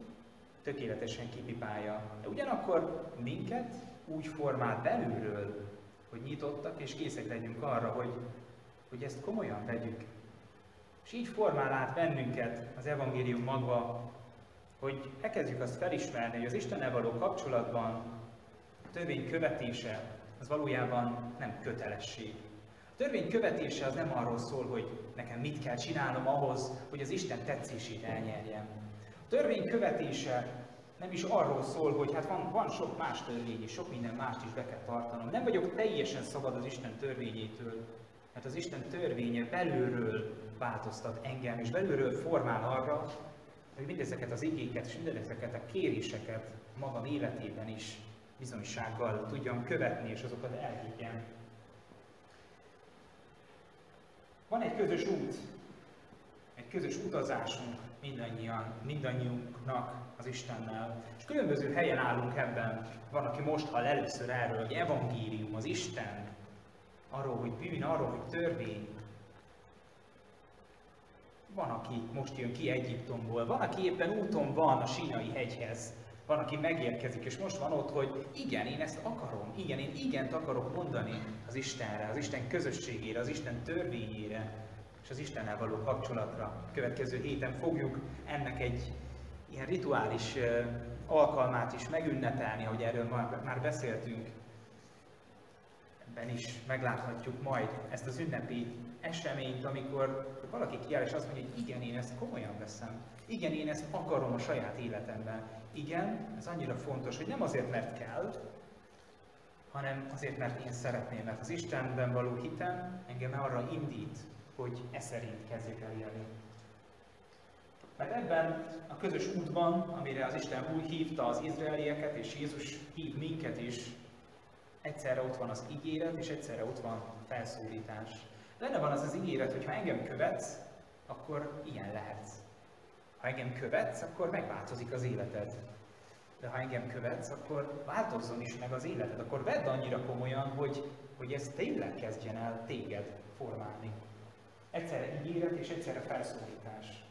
tökéletesen kipipálja. De ugyanakkor minket úgy formál belülről, hogy nyitottak és készek legyünk arra, hogy, hogy ezt komolyan vegyük. És így formál át bennünket az evangélium magva, hogy elkezdjük azt felismerni, hogy az Istennel való kapcsolatban a törvény követése az valójában nem kötelesség. A törvény követése az nem arról szól, hogy nekem mit kell csinálnom ahhoz, hogy az Isten tetszését elnyerjem. A törvény követése nem is arról szól, hogy hát van, van sok más törvény, és sok minden mást is be kell tartanom. Nem vagyok teljesen szabad az Isten törvényétől, mert az Isten törvénye belülről változtat engem, és belülről formál arra, hogy mindezeket az igéket és mindezeket a kéréseket magam életében is bizonysággal tudjam követni, és azokat elhiggyem. Van egy közös út, egy közös utazásunk mindannyian, mindannyiunknak az Istennel. És különböző helyen állunk ebben. Van, aki most hall először erről, hogy evangélium, az Isten, arról, hogy bűn, arról, hogy törvény. Van, aki most jön ki Egyiptomból, van, aki éppen úton van a sínai hegyhez, van, aki megérkezik, és most van ott, hogy igen, én ezt akarom, igen, én igent akarok mondani az Istenre, az Isten közösségére, az Isten törvényére, és az Istennel való kapcsolatra. Következő héten fogjuk ennek egy ilyen rituális alkalmát is megünnepelni, ahogy erről már beszéltünk. Ebben is megláthatjuk majd ezt az ünnepi eseményt, amikor valaki kiáll és azt mondja, hogy igen, én ezt komolyan veszem. Igen, én ezt akarom a saját életemben. Igen, ez annyira fontos, hogy nem azért, mert kell, hanem azért, mert én szeretném, mert az Istenben való hitem engem arra indít, hogy e szerint kezdjek el élni. Mert ebben a közös útban, amire az Isten úgy hívta az izraelieket, és Jézus hív minket is, egyszerre ott van az ígéret, és egyszerre ott van felszólítás. Benne van az az ígéret, hogy ha engem követsz, akkor ilyen lehetsz. Ha engem követsz, akkor megváltozik az életed. De ha engem követsz, akkor változzon is meg az életed. Akkor vedd annyira komolyan, hogy, hogy ez tényleg kezdjen el téged formálni. Egyszerre ígéret és egyszerre felszólítás.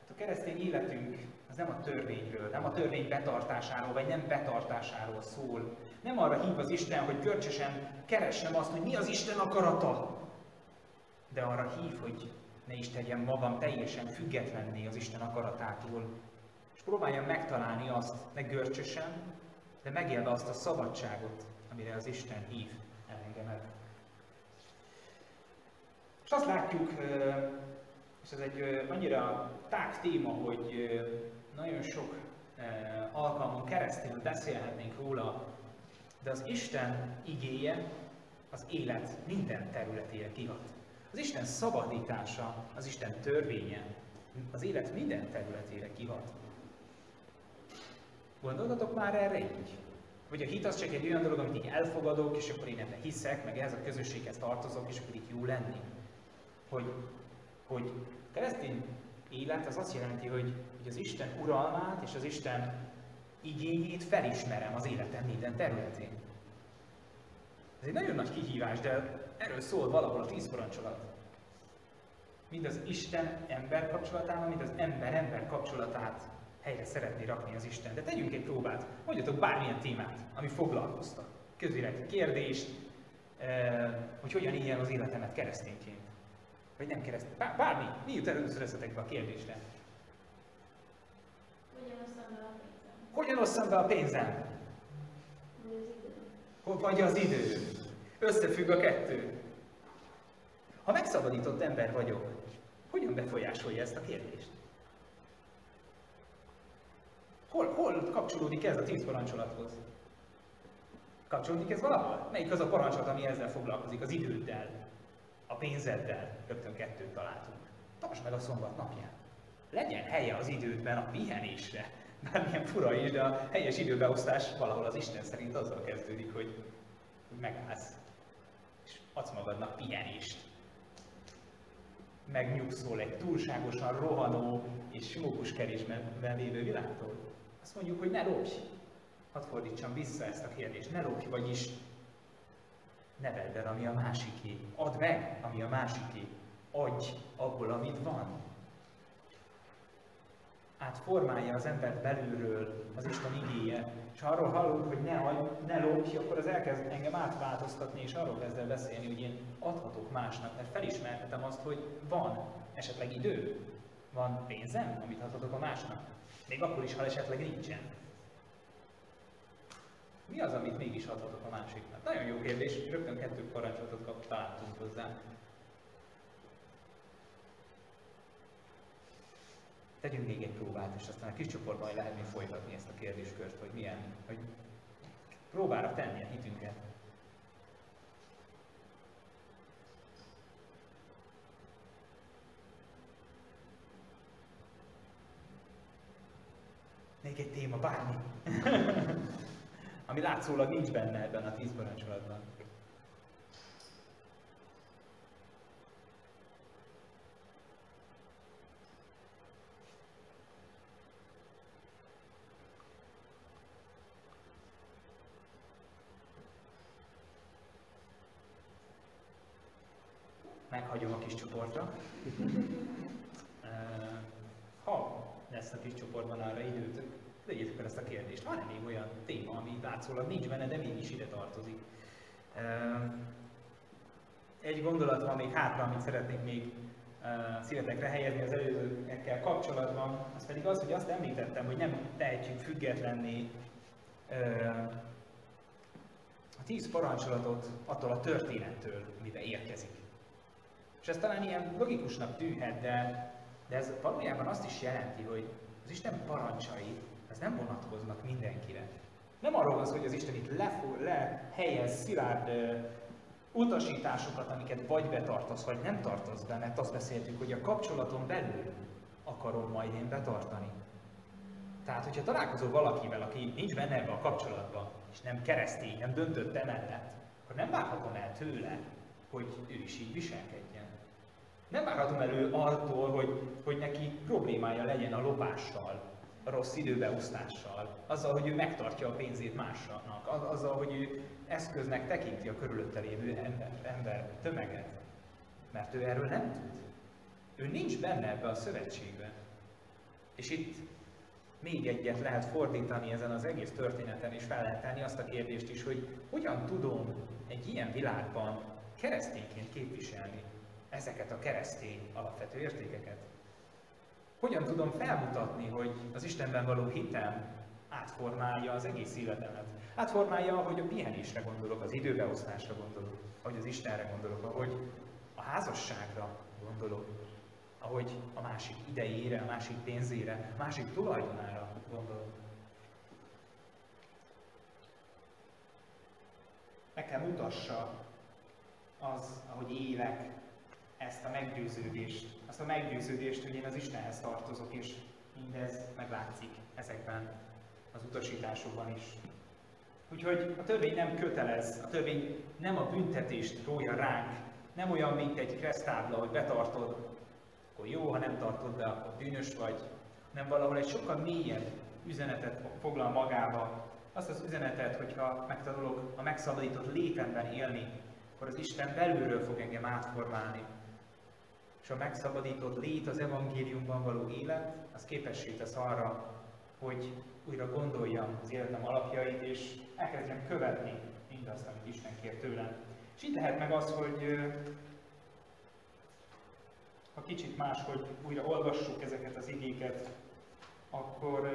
Hát a keresztény életünk az nem a törvényről, nem a törvény betartásáról, vagy nem betartásáról szól. Nem arra hív az Isten, hogy görcsösen keressem azt, hogy mi az Isten akarata, de arra hív, hogy ne is tegyem magam teljesen függetlenné az Isten akaratától, és próbáljam megtalálni azt, ne görcsösen, de megélve azt a szabadságot, amire az Isten hív engemet. És azt látjuk, és ez egy annyira tág téma, hogy nagyon sok alkalmon keresztül beszélhetnénk róla, de az Isten igéje az élet minden területére kihat. Az Isten szabadítása, az Isten törvénye az élet minden területére kihat. Gondoltatok már erre így? Vagy a hit az csak egy olyan dolog, amit így elfogadok, és akkor én ebben hiszek, meg ehhez a közösséghez tartozok, és akkor így jó lenni. Hogy, hogy keresztény élet az azt jelenti, hogy, hogy az Isten uralmát és az Isten igényét felismerem az életem minden területén. Ez egy nagyon nagy kihívás, de erről szól valahol a tíz parancsolat. Mind az Isten-ember kapcsolatában, mind az ember-ember kapcsolatát helyre szeretné rakni az Isten. De tegyünk egy próbát, mondjatok bármilyen témát, ami foglalkoztak. Közéleti kérdést, eh, hogy hogyan éljen az életemet keresztényként. Vagy nem keresztény. Bár, bármi, mi jut először eszetekbe a kérdésre? Hogyan osszam be a pénzem? Vagy az idő. Összefügg a kettő. Ha megszabadított ember vagyok, hogyan befolyásolja ezt a kérdést? Hol, hol kapcsolódik ez a tíz parancsolathoz? Kapcsolódik ez valahol? Melyik az a parancsolat, ami ezzel foglalkozik? Az időddel, a pénzeddel. Rögtön kettőt találtunk. Tartsd meg a szombat napján. Legyen helye az idődben a pihenésre. Bármilyen fura is, de a helyes időbeosztás valahol az Isten szerint azzal kezdődik, hogy megállsz, és adsz magadnak pihenést. Megnyugszol egy túlságosan rohanó és mókuskerésben lévő világtól. Azt mondjuk, hogy ne lopj. Hadd fordítsam vissza ezt a kérdést. Ne lopj, vagyis ne vedd el, ami a másiké. Add meg, ami a másiké. Adj abból, amit van. Átformálja az embert belülről az Isten igéje, és arról hallunk, hogy ne, ne lopj, akkor az elkezd engem átváltoztatni, és arról kezd el beszélni, hogy én adhatok másnak, mert felismerhetem azt, hogy van esetleg idő, van pénzem, amit adhatok a másnak. Még akkor is, ha esetleg nincsen. Mi az, amit mégis adhatok a másiknak? Nagyon jó kérdés, rögtön kettő parancsolatot kap, találtunk hozzá. Tegyünk még egy próbát, és aztán a kis csoportban lehet még folytatni ezt a kérdéskört, hogy milyen, hogy próbára tenni a hitünket. Még egy téma, bármi. [LAUGHS] Ami látszólag nincs benne ebben a tíz parancsolatban. Meghagyom a kis csoportra. Ha lesz a kis csoportban arra időtök, tegyétek fel ezt a kérdést. Van-e még olyan téma, ami látszólag nincs benne, de mégis ide tartozik? Egy gondolat van még hátra, amit szeretnék még szívetekre helyezni az előzőekkel kapcsolatban, az pedig az, hogy azt említettem, hogy nem tehetjük függetlenni a tíz parancsolatot attól a történettől, amiben érkezik. És ez talán ilyen logikusnak tűnhet, de, de ez valójában azt is jelenti, hogy az Isten parancsai ez nem vonatkoznak mindenkire. Nem arról van hogy az Isten itt lehelyez szilárd uh, utasításokat, amiket vagy betartasz, vagy nem tartasz be, mert azt beszéltük, hogy a kapcsolaton belül akarom majd én betartani. Tehát, hogyha találkozol valakivel, aki nincs benne ebbe a kapcsolatban, és nem keresztény, nem döntött emellett, akkor nem várhatom el tőle, hogy ő is így viselkedjen. Nem várhatom el ő attól, hogy, hogy neki problémája legyen a lopással, a rossz időbeosztással, azzal, hogy ő megtartja a pénzét másnak, azzal, hogy ő eszköznek tekinti a körülötte lévő ember, ember tömeget. Mert ő erről nem tud. Ő nincs benne ebbe a szövetségbe. És itt még egyet lehet fordítani ezen az egész történeten, és fel lehet tenni azt a kérdést is, hogy hogyan tudom egy ilyen világban keresztényként képviselni ezeket a keresztény alapvető értékeket? Hogyan tudom felmutatni, hogy az Istenben való hitem átformálja az egész életemet? Átformálja, ahogy a pihenésre gondolok, az időbeosztásra gondolok, ahogy az Istenre gondolok, ahogy a házasságra gondolok, ahogy a másik idejére, a másik pénzére, a másik tulajdonára gondolok. Meg kell mutassa az, ahogy élek, ezt a meggyőződést, azt a meggyőződést, hogy én az Istenhez tartozok, és mindez meglátszik ezekben az utasításokban is. Úgyhogy a törvény nem kötelez, a törvény nem a büntetést rója ránk, nem olyan, mint egy kresztábla, hogy betartod, akkor jó, ha nem tartod be, akkor bűnös vagy, nem valahol egy sokkal mélyebb üzenetet foglal magába, azt az üzenetet, hogyha megtanulok a megszabadított létemben élni, akkor az Isten belülről fog engem átformálni. És a megszabadított lét, az evangéliumban való élet, az képessé tesz arra, hogy újra gondoljam az életem alapjait, és elkezdjem követni mindazt, amit Isten kér tőlem. És így lehet meg az, hogy ha kicsit máshogy újra olvassuk ezeket az igéket, akkor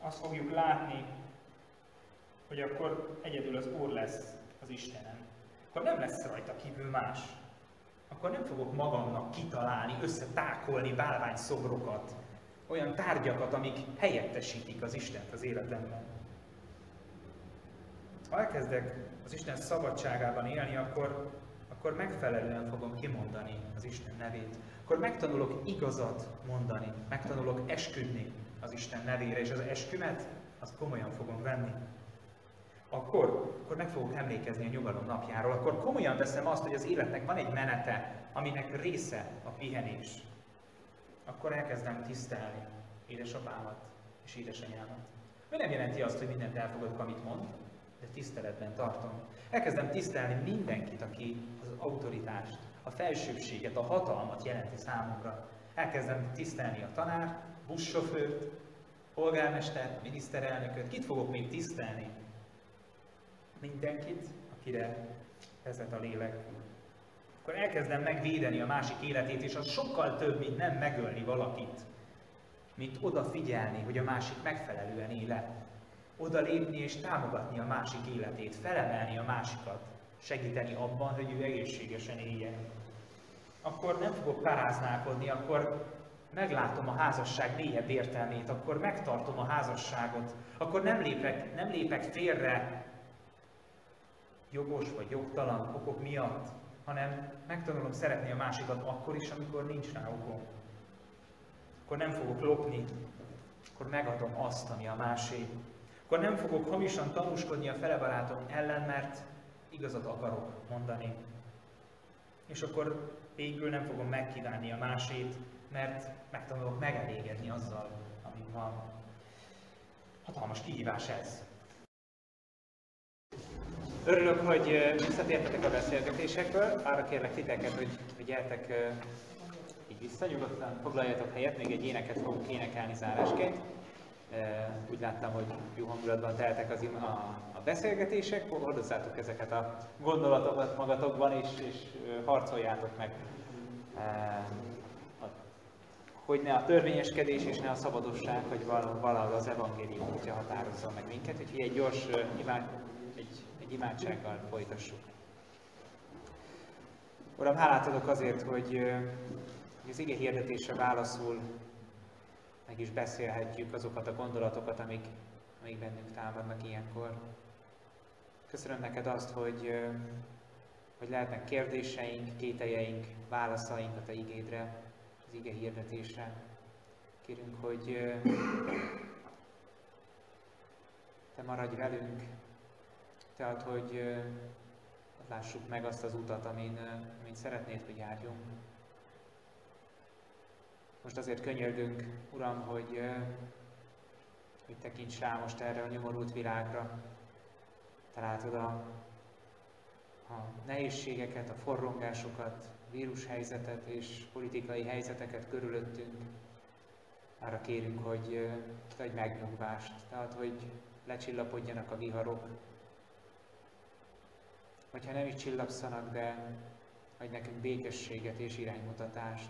azt fogjuk látni, hogy akkor egyedül az Úr lesz az Istenem. Akkor nem lesz rajta kívül más. Akkor nem fogok magamnak kitalálni, összetákolni bálványszobrokat, olyan tárgyakat, amik helyettesítik az Istent az életemben. Ha elkezdek az Isten szabadságában élni, akkor, akkor megfelelően fogom kimondani az Isten nevét. Akkor megtanulok igazat mondani, megtanulok esküdni az Isten nevére, és az eskümet azt komolyan fogom venni. Akkor, akkor meg fogok emlékezni a nyugalom napjáról, akkor komolyan veszem azt, hogy az életnek van egy menete, aminek része a pihenés. Akkor elkezdem tisztelni édesapámat és édesanyámat. Mi nem jelenti azt, hogy mindent elfogadok, amit mond, de tiszteletben tartom. Elkezdem tisztelni mindenkit, aki az autoritást, a felsőbséget, a hatalmat jelenti számomra. Elkezdem tisztelni a tanár, buszsofőrt, polgármestert, miniszterelnököt, kit fogok még tisztelni? Mindenkit, akire vezet a lélek. Akkor elkezdem megvédeni a másik életét, és az sokkal több, mint nem megölni valakit, mint odafigyelni, hogy a másik megfelelően éle. Oda lépni és támogatni a másik életét, felemelni a másikat, segíteni abban, hogy ő egészségesen éljen. Akkor nem fogok paráználkodni, akkor meglátom a házasság mélyebb értelmét, akkor megtartom a házasságot, akkor nem lépek, nem lépek félre jogos vagy jogtalan okok miatt, hanem megtanulom szeretni a másikat akkor is, amikor nincs rá okom. Akkor nem fogok lopni, akkor megadom azt, ami a másé. Akkor nem fogok hamisan tanúskodni a felebarátom ellen, mert igazat akarok mondani. És akkor végül nem fogom megkívánni a másét, mert megtanulok megelégedni azzal, ami van. Hatalmas kihívás ez. Örülök, hogy visszatértetek a beszélgetésekből. Arra kérlek titeket, hogy, hogy gyertek így vissza, nyugodtan foglaljatok helyet, még egy éneket fogunk énekelni zárásként. Úgy láttam, hogy jó hangulatban teltek az a, a beszélgetések, hordozzátok ezeket a gondolatokat magatokban, és, és harcoljátok meg hogy ne a törvényeskedés és ne a szabadosság, hogy valahol az evangélium útja határozza meg minket, úgyhogy egy gyors imád, imádsággal folytassuk. Uram, hálát adok azért, hogy az ige hirdetésre válaszul meg is beszélhetjük azokat a gondolatokat, amik, amik bennünk támadnak ilyenkor. Köszönöm neked azt, hogy, hogy lehetnek kérdéseink, kételjeink, válaszaink a Te igédre az ige hirdetésre. Kérünk, hogy Te maradj velünk, Te ad, hogy lássuk meg azt az utat, amin, amin szeretnéd, hogy járjunk. Most azért könyörgünk, Uram, hogy, hogy tekints rá most erre a nyomorult világra. Te látod a, a nehézségeket, a forrongásokat, vírushelyzetet és politikai helyzeteket körülöttünk, arra kérünk, hogy adj megnyugvást, tehát hogy lecsillapodjanak a viharok. Hogyha nem is csillapszanak, de adj nekünk békességet és iránymutatást.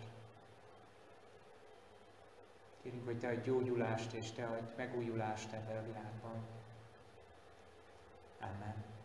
Kérünk, hogy Te adj gyógyulást és Te adj megújulást ebben a világban. Amen.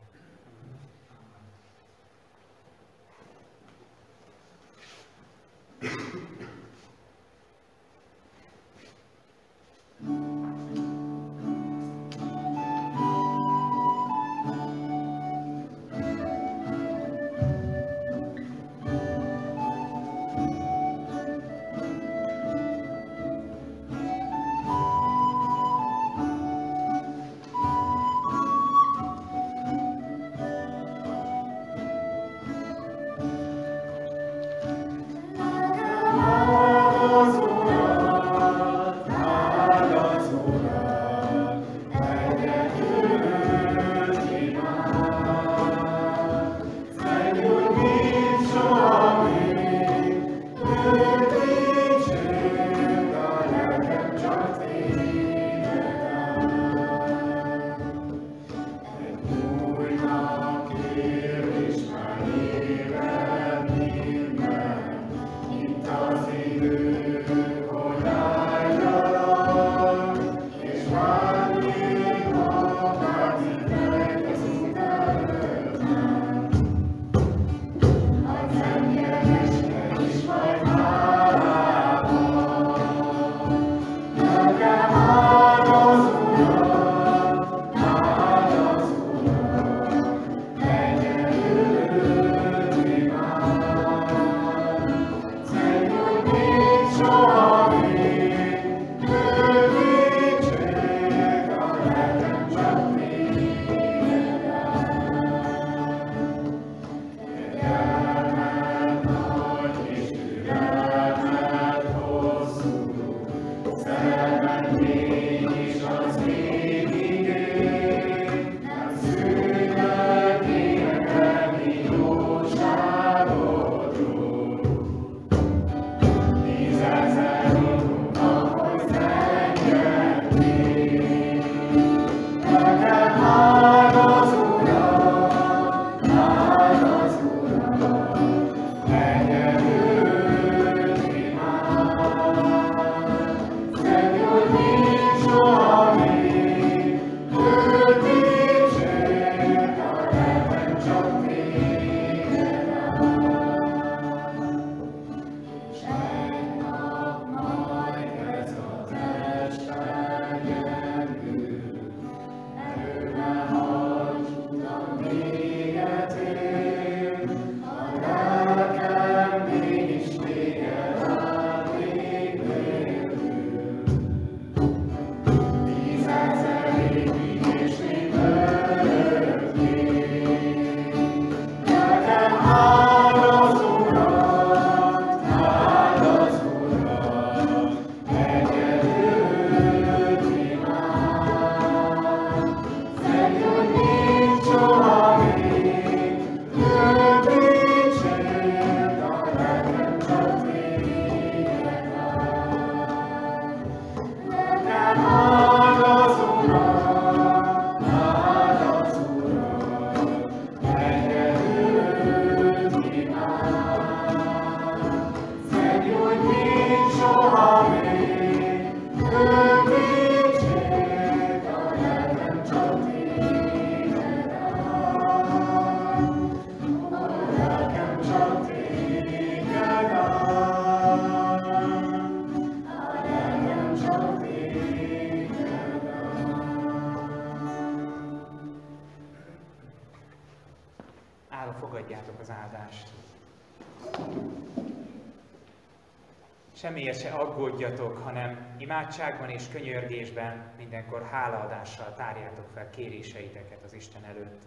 Se aggódjatok, hanem imádságban és könyörgésben mindenkor hálaadással tárjátok fel kéréseiteket az Isten előtt.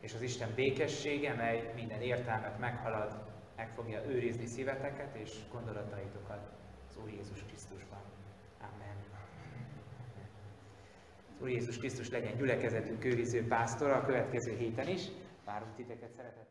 És az Isten békessége, mely minden értelmet meghalad, meg fogja őrizni szíveteket és gondolataitokat az Úr Jézus Krisztusban. Amen. Az Úr Jézus Krisztus legyen gyülekezetünk őriző pásztora a következő héten is. Várunk titeket szeretettel.